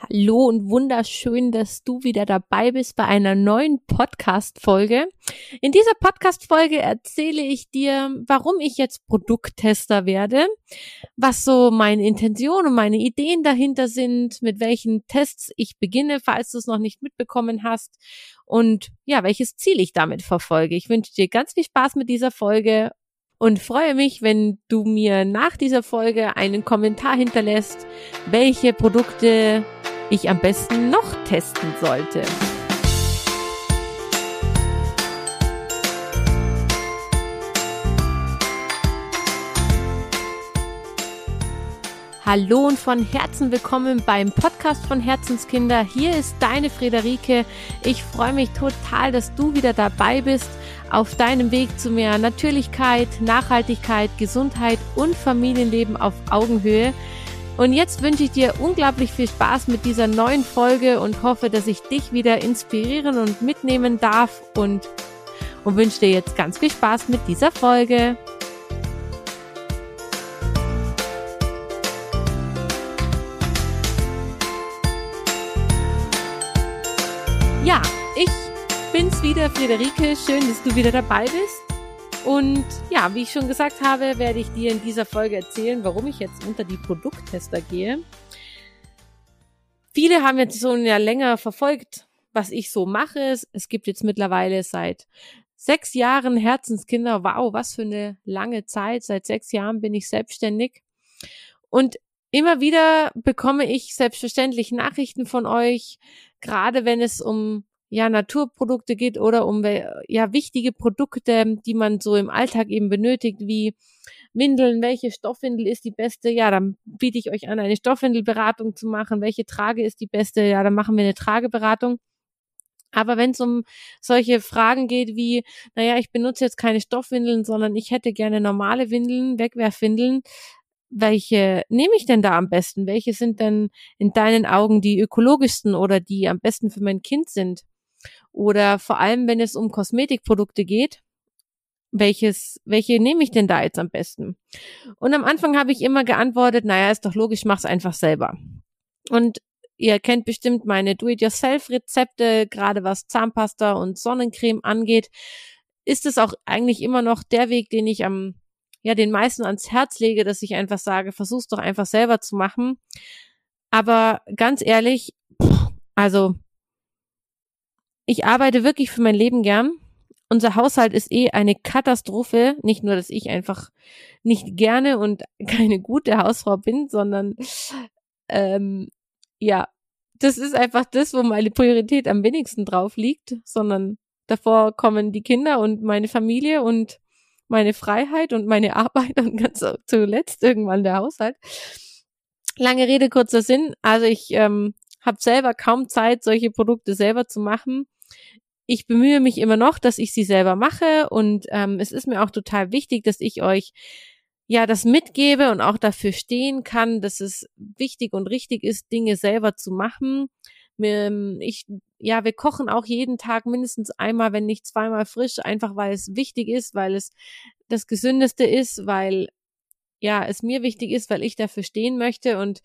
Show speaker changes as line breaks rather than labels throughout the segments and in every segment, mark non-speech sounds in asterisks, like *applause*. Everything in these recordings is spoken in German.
Hallo und wunderschön, dass du wieder dabei bist bei einer neuen Podcast-Folge. In dieser Podcast-Folge erzähle ich dir, warum ich jetzt Produkttester werde, was so meine Intention und meine Ideen dahinter sind, mit welchen Tests ich beginne, falls du es noch nicht mitbekommen hast und ja, welches Ziel ich damit verfolge. Ich wünsche dir ganz viel Spaß mit dieser Folge und freue mich, wenn du mir nach dieser Folge einen Kommentar hinterlässt, welche Produkte ich am besten noch testen sollte. Hallo und von Herzen willkommen beim Podcast von Herzenskinder. Hier ist deine Friederike. Ich freue mich total, dass du wieder dabei bist auf deinem Weg zu mehr Natürlichkeit, Nachhaltigkeit, Gesundheit und Familienleben auf Augenhöhe. Und jetzt wünsche ich dir unglaublich viel Spaß mit dieser neuen Folge und hoffe, dass ich dich wieder inspirieren und mitnehmen darf und, und wünsche dir jetzt ganz viel Spaß mit dieser Folge. Ja, ich bin's wieder, Friederike. Schön, dass du wieder dabei bist. Und ja, wie ich schon gesagt habe, werde ich dir in dieser Folge erzählen, warum ich jetzt unter die Produkttester gehe. Viele haben jetzt so ja länger verfolgt, was ich so mache. Es gibt jetzt mittlerweile seit sechs Jahren Herzenskinder. Wow, was für eine lange Zeit. Seit sechs Jahren bin ich selbstständig. Und immer wieder bekomme ich selbstverständlich Nachrichten von euch, gerade wenn es um ja Naturprodukte geht oder um ja wichtige Produkte, die man so im Alltag eben benötigt, wie Windeln, welche Stoffwindel ist die beste? Ja, dann biete ich euch an, eine Stoffwindelberatung zu machen. Welche Trage ist die beste? Ja, dann machen wir eine Trageberatung. Aber wenn es um solche Fragen geht wie, naja, ich benutze jetzt keine Stoffwindeln, sondern ich hätte gerne normale Windeln, Wegwerfwindeln, welche nehme ich denn da am besten? Welche sind denn in deinen Augen die ökologischsten oder die am besten für mein Kind sind? Oder vor allem, wenn es um Kosmetikprodukte geht, welches, welche nehme ich denn da jetzt am besten? Und am Anfang habe ich immer geantwortet, naja, ist doch logisch, mach's einfach selber. Und ihr kennt bestimmt meine Do-it-yourself-Rezepte, gerade was Zahnpasta und Sonnencreme angeht, ist es auch eigentlich immer noch der Weg, den ich am, ja, den meisten ans Herz lege, dass ich einfach sage, versuch's doch einfach selber zu machen. Aber ganz ehrlich, also ich arbeite wirklich für mein Leben gern. Unser Haushalt ist eh eine Katastrophe. Nicht nur, dass ich einfach nicht gerne und *laughs* keine gute Hausfrau bin, sondern ähm, ja, das ist einfach das, wo meine Priorität am wenigsten drauf liegt, sondern davor kommen die Kinder und meine Familie und meine Freiheit und meine *laughs* Arbeit und ganz zuletzt irgendwann der Haushalt. Lange Rede, kurzer Sinn. Also ich ähm, habe selber kaum Zeit, solche Produkte selber zu machen ich bemühe mich immer noch, dass ich sie selber mache und ähm, es ist mir auch total wichtig, dass ich euch ja das mitgebe und auch dafür stehen kann, dass es wichtig und richtig ist, Dinge selber zu machen. Ich, ja, wir kochen auch jeden Tag mindestens einmal, wenn nicht zweimal frisch, einfach weil es wichtig ist, weil es das Gesündeste ist, weil ja, es mir wichtig ist, weil ich dafür stehen möchte und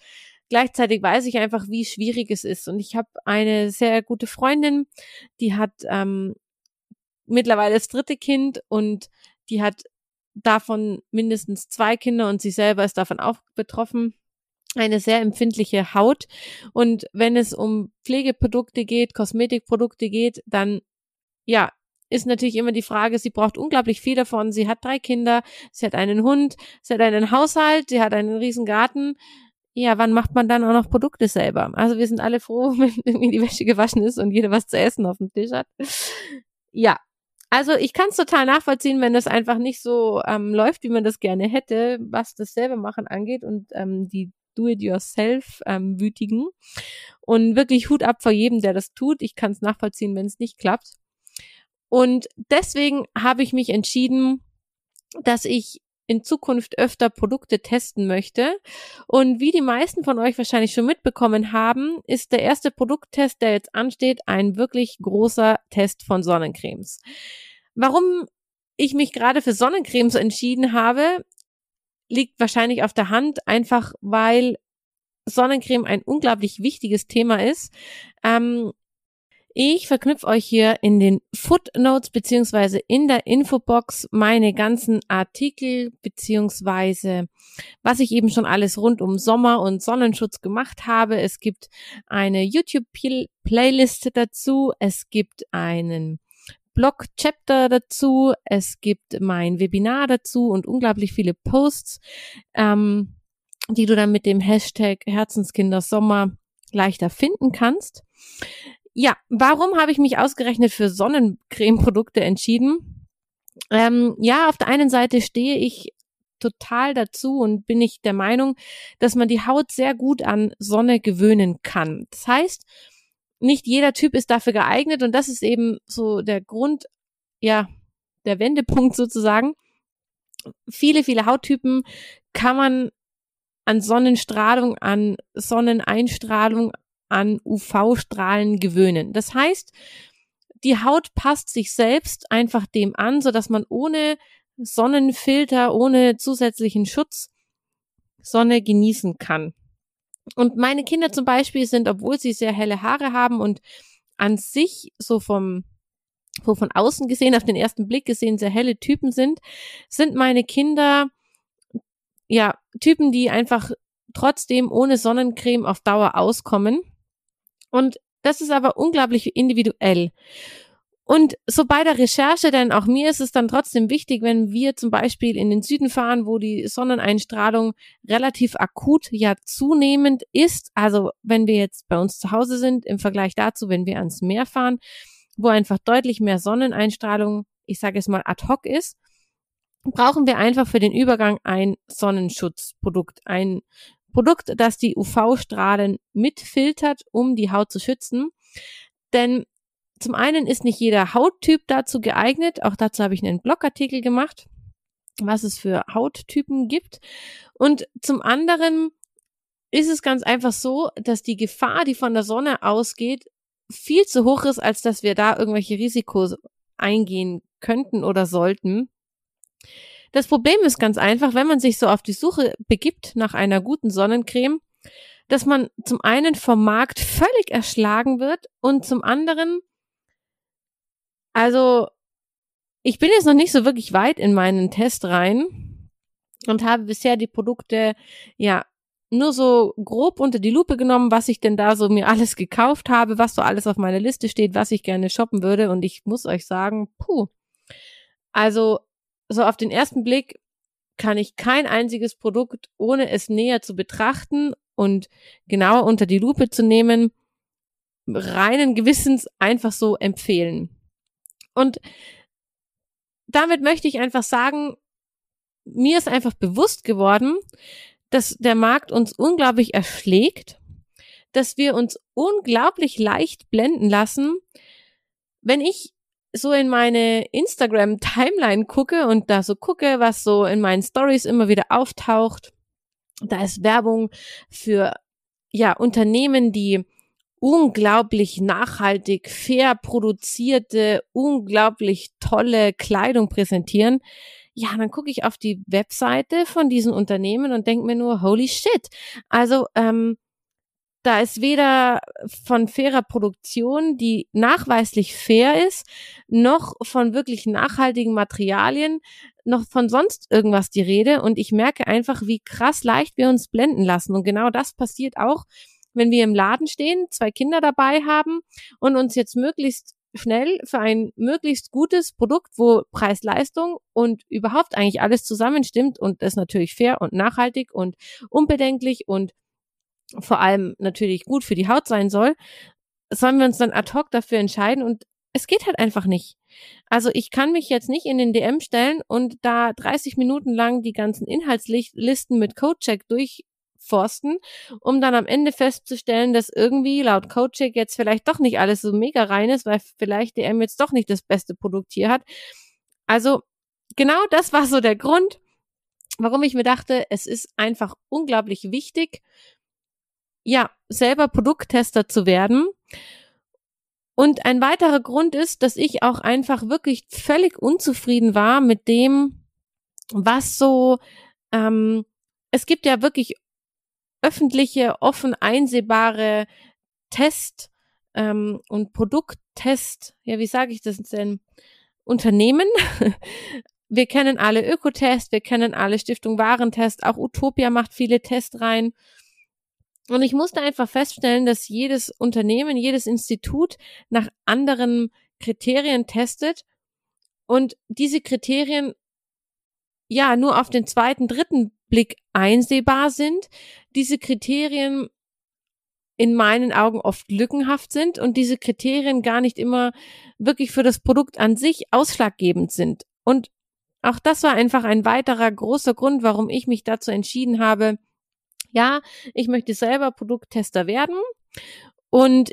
Gleichzeitig weiß ich einfach, wie schwierig es ist. Und ich habe eine sehr gute Freundin, die hat ähm, mittlerweile das dritte Kind und die hat davon mindestens zwei Kinder und sie selber ist davon auch betroffen eine sehr empfindliche Haut. Und wenn es um Pflegeprodukte geht, Kosmetikprodukte geht, dann ja, ist natürlich immer die Frage, sie braucht unglaublich viel davon. Sie hat drei Kinder, sie hat einen Hund, sie hat einen Haushalt, sie hat einen riesen Garten ja, wann macht man dann auch noch Produkte selber? Also wir sind alle froh, *laughs* wenn irgendwie die Wäsche gewaschen ist und jeder was zu essen auf dem Tisch hat. Ja, also ich kann es total nachvollziehen, wenn das einfach nicht so ähm, läuft, wie man das gerne hätte, was das selber machen angeht und ähm, die Do-it-yourself ähm. Und wirklich Hut ab vor jedem, der das tut. Ich kann es nachvollziehen, wenn es nicht klappt. Und deswegen habe ich mich entschieden, dass ich in Zukunft öfter Produkte testen möchte. Und wie die meisten von euch wahrscheinlich schon mitbekommen haben, ist der erste Produkttest, der jetzt ansteht, ein wirklich großer Test von Sonnencremes. Warum ich mich gerade für Sonnencremes entschieden habe, liegt wahrscheinlich auf der Hand, einfach weil Sonnencreme ein unglaublich wichtiges Thema ist. Ähm, ich verknüpfe euch hier in den Footnotes beziehungsweise in der Infobox meine ganzen Artikel beziehungsweise was ich eben schon alles rund um Sommer und Sonnenschutz gemacht habe. Es gibt eine YouTube-Playlist dazu. Es gibt einen Blog-Chapter dazu. Es gibt mein Webinar dazu und unglaublich viele Posts, ähm, die du dann mit dem Hashtag Herzenskinder Sommer leichter finden kannst. Ja, warum habe ich mich ausgerechnet für Sonnencreme-Produkte entschieden? Ähm, ja, auf der einen Seite stehe ich total dazu und bin ich der Meinung, dass man die Haut sehr gut an Sonne gewöhnen kann. Das heißt, nicht jeder Typ ist dafür geeignet und das ist eben so der Grund, ja, der Wendepunkt sozusagen. Viele, viele Hauttypen kann man an Sonnenstrahlung, an Sonneneinstrahlung, an UV-Strahlen gewöhnen. Das heißt, die Haut passt sich selbst einfach dem an, so dass man ohne Sonnenfilter, ohne zusätzlichen Schutz Sonne genießen kann. Und meine Kinder zum Beispiel sind, obwohl sie sehr helle Haare haben und an sich so vom so von außen gesehen, auf den ersten Blick gesehen, sehr helle Typen sind, sind meine Kinder ja Typen, die einfach trotzdem ohne Sonnencreme auf Dauer auskommen. Und das ist aber unglaublich individuell. Und so bei der Recherche, denn auch mir ist es dann trotzdem wichtig, wenn wir zum Beispiel in den Süden fahren, wo die Sonneneinstrahlung relativ akut ja zunehmend ist. Also wenn wir jetzt bei uns zu Hause sind, im Vergleich dazu, wenn wir ans Meer fahren, wo einfach deutlich mehr Sonneneinstrahlung, ich sage es mal ad hoc ist, brauchen wir einfach für den Übergang ein Sonnenschutzprodukt, ein Produkt, das die UV-Strahlen mitfiltert, um die Haut zu schützen. Denn zum einen ist nicht jeder Hauttyp dazu geeignet. Auch dazu habe ich einen Blogartikel gemacht, was es für Hauttypen gibt. Und zum anderen ist es ganz einfach so, dass die Gefahr, die von der Sonne ausgeht, viel zu hoch ist, als dass wir da irgendwelche Risikos eingehen könnten oder sollten. Das Problem ist ganz einfach, wenn man sich so auf die Suche begibt nach einer guten Sonnencreme, dass man zum einen vom Markt völlig erschlagen wird und zum anderen, also ich bin jetzt noch nicht so wirklich weit in meinen Test rein und habe bisher die Produkte ja nur so grob unter die Lupe genommen, was ich denn da so mir alles gekauft habe, was so alles auf meiner Liste steht, was ich gerne shoppen würde und ich muss euch sagen, puh. Also so auf den ersten Blick kann ich kein einziges Produkt, ohne es näher zu betrachten und genauer unter die Lupe zu nehmen, reinen Gewissens einfach so empfehlen. Und damit möchte ich einfach sagen, mir ist einfach bewusst geworden, dass der Markt uns unglaublich erschlägt, dass wir uns unglaublich leicht blenden lassen. Wenn ich so in meine Instagram-Timeline gucke und da so gucke, was so in meinen Stories immer wieder auftaucht, da ist Werbung für ja Unternehmen, die unglaublich nachhaltig, fair produzierte, unglaublich tolle Kleidung präsentieren. Ja, dann gucke ich auf die Webseite von diesen Unternehmen und denke mir nur, holy shit. Also ähm, da ist weder von fairer Produktion, die nachweislich fair ist, noch von wirklich nachhaltigen Materialien, noch von sonst irgendwas die Rede. Und ich merke einfach, wie krass leicht wir uns blenden lassen. Und genau das passiert auch, wenn wir im Laden stehen, zwei Kinder dabei haben und uns jetzt möglichst schnell für ein möglichst gutes Produkt, wo Preis-Leistung und überhaupt eigentlich alles zusammenstimmt und ist natürlich fair und nachhaltig und unbedenklich und vor allem natürlich gut für die Haut sein soll, sollen wir uns dann ad hoc dafür entscheiden und es geht halt einfach nicht. Also ich kann mich jetzt nicht in den DM stellen und da 30 Minuten lang die ganzen Inhaltslisten mit Codecheck durchforsten, um dann am Ende festzustellen, dass irgendwie laut Codecheck jetzt vielleicht doch nicht alles so mega rein ist, weil vielleicht DM jetzt doch nicht das beste Produkt hier hat. Also genau das war so der Grund, warum ich mir dachte, es ist einfach unglaublich wichtig, ja, selber Produkttester zu werden. Und ein weiterer Grund ist, dass ich auch einfach wirklich völlig unzufrieden war mit dem, was so, ähm, es gibt ja wirklich öffentliche, offen einsehbare Test ähm, und Produkttest, ja, wie sage ich das denn, Unternehmen. *laughs* Wir kennen alle Ökotest, wir kennen alle Stiftung Warentest, auch Utopia macht viele Tests rein. Und ich musste einfach feststellen, dass jedes Unternehmen, jedes Institut nach anderen Kriterien testet und diese Kriterien ja nur auf den zweiten, dritten Blick einsehbar sind, diese Kriterien in meinen Augen oft lückenhaft sind und diese Kriterien gar nicht immer wirklich für das Produkt an sich ausschlaggebend sind. Und auch das war einfach ein weiterer großer Grund, warum ich mich dazu entschieden habe, ja, ich möchte selber Produkttester werden. Und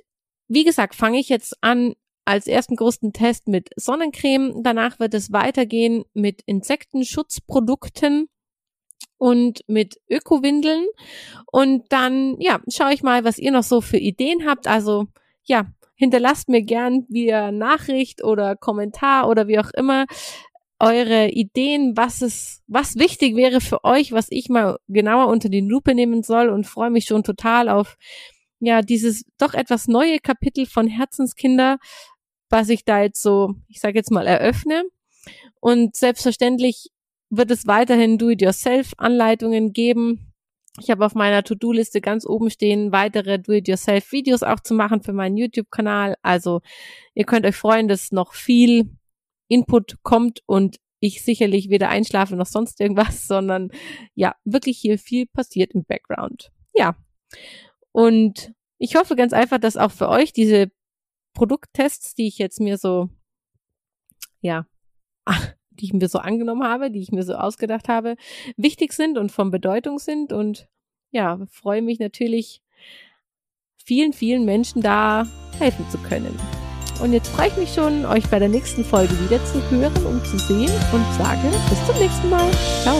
wie gesagt, fange ich jetzt an als ersten großen Test mit Sonnencreme. Danach wird es weitergehen mit Insektenschutzprodukten und mit Ökowindeln. Und dann, ja, schaue ich mal, was ihr noch so für Ideen habt. Also, ja, hinterlasst mir gern via Nachricht oder Kommentar oder wie auch immer eure Ideen, was es, was wichtig wäre für euch, was ich mal genauer unter die Lupe nehmen soll und freue mich schon total auf ja dieses doch etwas neue Kapitel von Herzenskinder, was ich da jetzt so, ich sage jetzt mal eröffne. Und selbstverständlich wird es weiterhin Do-it-yourself-Anleitungen geben. Ich habe auf meiner To-Do-Liste ganz oben stehen, weitere Do-it-yourself-Videos auch zu machen für meinen YouTube-Kanal. Also ihr könnt euch freuen, dass noch viel Input kommt und ich sicherlich weder einschlafe noch sonst irgendwas, *laughs* sondern ja, wirklich hier viel passiert im Background. Ja. Und ich hoffe ganz einfach, dass auch für euch diese Produkttests, die ich jetzt mir so, ja, die ich mir so angenommen habe, die ich mir so ausgedacht habe, wichtig sind und von Bedeutung sind. Und ja, freue mich natürlich, vielen, vielen Menschen da helfen zu können. Und jetzt freue ich mich schon, euch bei der nächsten Folge wieder zu hören und zu sehen und sage bis zum nächsten Mal. Ciao!